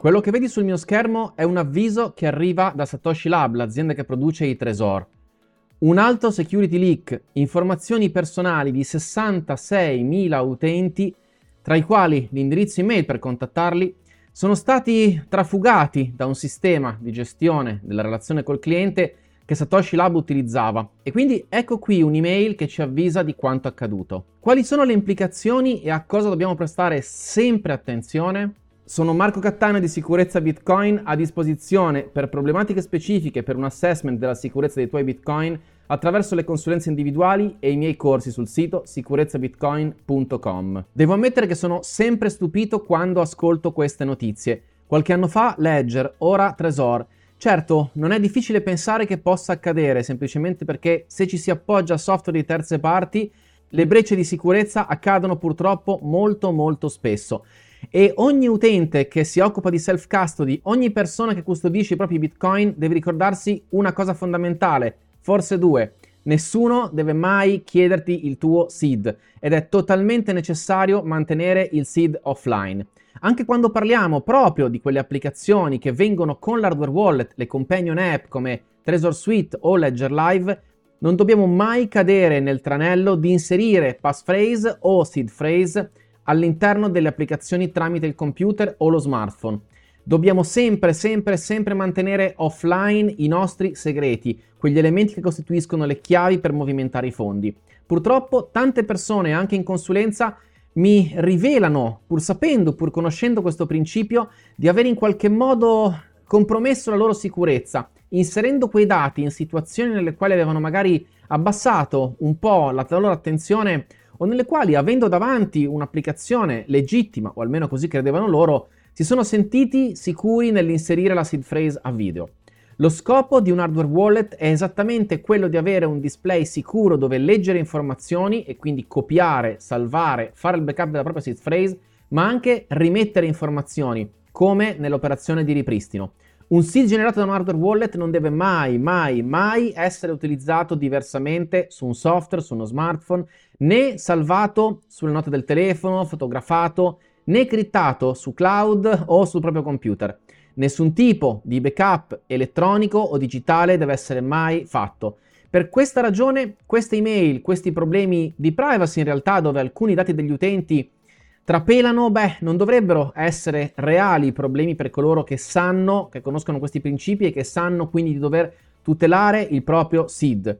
Quello che vedi sul mio schermo è un avviso che arriva da Satoshi Lab, l'azienda che produce i Tresor. Un altro security leak, informazioni personali di 66.000 utenti, tra i quali l'indirizzo email per contattarli, sono stati trafugati da un sistema di gestione della relazione col cliente che Satoshi Lab utilizzava. E quindi ecco qui un'email che ci avvisa di quanto accaduto. Quali sono le implicazioni e a cosa dobbiamo prestare sempre attenzione? Sono Marco Cattana di Sicurezza Bitcoin a disposizione per problematiche specifiche per un assessment della sicurezza dei tuoi Bitcoin attraverso le consulenze individuali e i miei corsi sul sito sicurezzabitcoin.com. Devo ammettere che sono sempre stupito quando ascolto queste notizie. Qualche anno fa Ledger, ora Trezor. Certo, non è difficile pensare che possa accadere semplicemente perché se ci si appoggia a software di terze parti, le brecce di sicurezza accadono purtroppo molto molto spesso e ogni utente che si occupa di self custody, ogni persona che custodisce i propri bitcoin deve ricordarsi una cosa fondamentale, forse due. Nessuno deve mai chiederti il tuo seed ed è totalmente necessario mantenere il seed offline. Anche quando parliamo proprio di quelle applicazioni che vengono con l'hardware wallet, le companion app come Trezor Suite o Ledger Live, non dobbiamo mai cadere nel tranello di inserire passphrase o seed phrase all'interno delle applicazioni tramite il computer o lo smartphone. Dobbiamo sempre, sempre, sempre mantenere offline i nostri segreti, quegli elementi che costituiscono le chiavi per movimentare i fondi. Purtroppo tante persone, anche in consulenza, mi rivelano, pur sapendo, pur conoscendo questo principio, di aver in qualche modo compromesso la loro sicurezza, inserendo quei dati in situazioni nelle quali avevano magari abbassato un po' la loro attenzione o nelle quali, avendo davanti un'applicazione legittima, o almeno così credevano loro, si sono sentiti sicuri nell'inserire la seed phrase a video. Lo scopo di un hardware wallet è esattamente quello di avere un display sicuro dove leggere informazioni e quindi copiare, salvare, fare il backup della propria seed phrase, ma anche rimettere informazioni, come nell'operazione di ripristino. Un seed generato da un hardware wallet non deve mai, mai, mai essere utilizzato diversamente su un software, su uno smartphone, né salvato sulle note del telefono, fotografato, né crittato su cloud o sul proprio computer. Nessun tipo di backup elettronico o digitale deve essere mai fatto. Per questa ragione, queste email, questi problemi di privacy in realtà dove alcuni dati degli utenti trapelano, beh, non dovrebbero essere reali problemi per coloro che sanno, che conoscono questi principi e che sanno quindi di dover tutelare il proprio SID.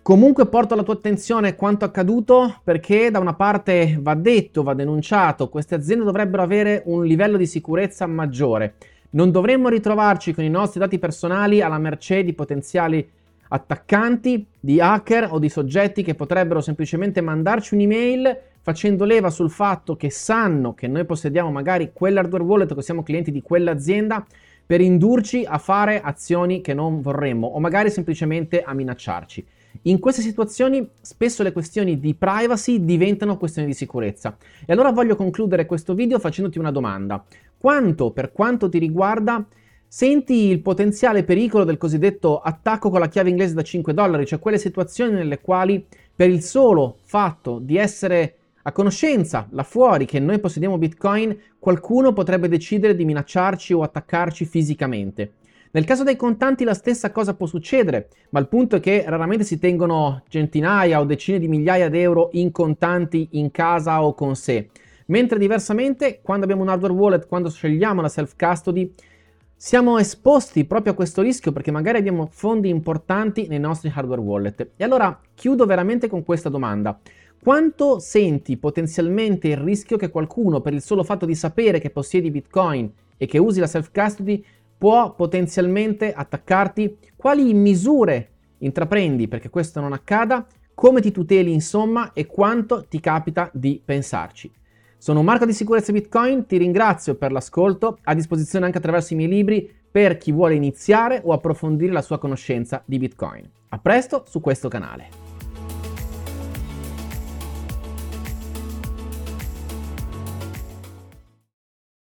Comunque porto alla tua attenzione quanto accaduto perché da una parte va detto, va denunciato, queste aziende dovrebbero avere un livello di sicurezza maggiore. Non dovremmo ritrovarci con i nostri dati personali alla mercé di potenziali attaccanti, di hacker o di soggetti che potrebbero semplicemente mandarci un'email facendo leva sul fatto che sanno che noi possediamo magari quell'hardware wallet che siamo clienti di quell'azienda per indurci a fare azioni che non vorremmo o magari semplicemente a minacciarci. In queste situazioni spesso le questioni di privacy diventano questioni di sicurezza. E allora voglio concludere questo video facendoti una domanda. Quanto, per quanto ti riguarda, senti il potenziale pericolo del cosiddetto attacco con la chiave inglese da 5 dollari, cioè quelle situazioni nelle quali per il solo fatto di essere a conoscenza là fuori che noi possediamo Bitcoin, qualcuno potrebbe decidere di minacciarci o attaccarci fisicamente. Nel caso dei contanti la stessa cosa può succedere, ma il punto è che raramente si tengono centinaia o decine di migliaia di euro in contanti in casa o con sé. Mentre diversamente, quando abbiamo un hardware wallet, quando scegliamo la self-custody, siamo esposti proprio a questo rischio perché magari abbiamo fondi importanti nei nostri hardware wallet. E allora chiudo veramente con questa domanda. Quanto senti potenzialmente il rischio che qualcuno, per il solo fatto di sapere che possiedi Bitcoin e che usi la self-custody, può potenzialmente attaccarti? Quali misure intraprendi perché questo non accada? Come ti tuteli insomma e quanto ti capita di pensarci? Sono Marco di Sicurezza Bitcoin, ti ringrazio per l'ascolto, a disposizione anche attraverso i miei libri per chi vuole iniziare o approfondire la sua conoscenza di Bitcoin. A presto su questo canale.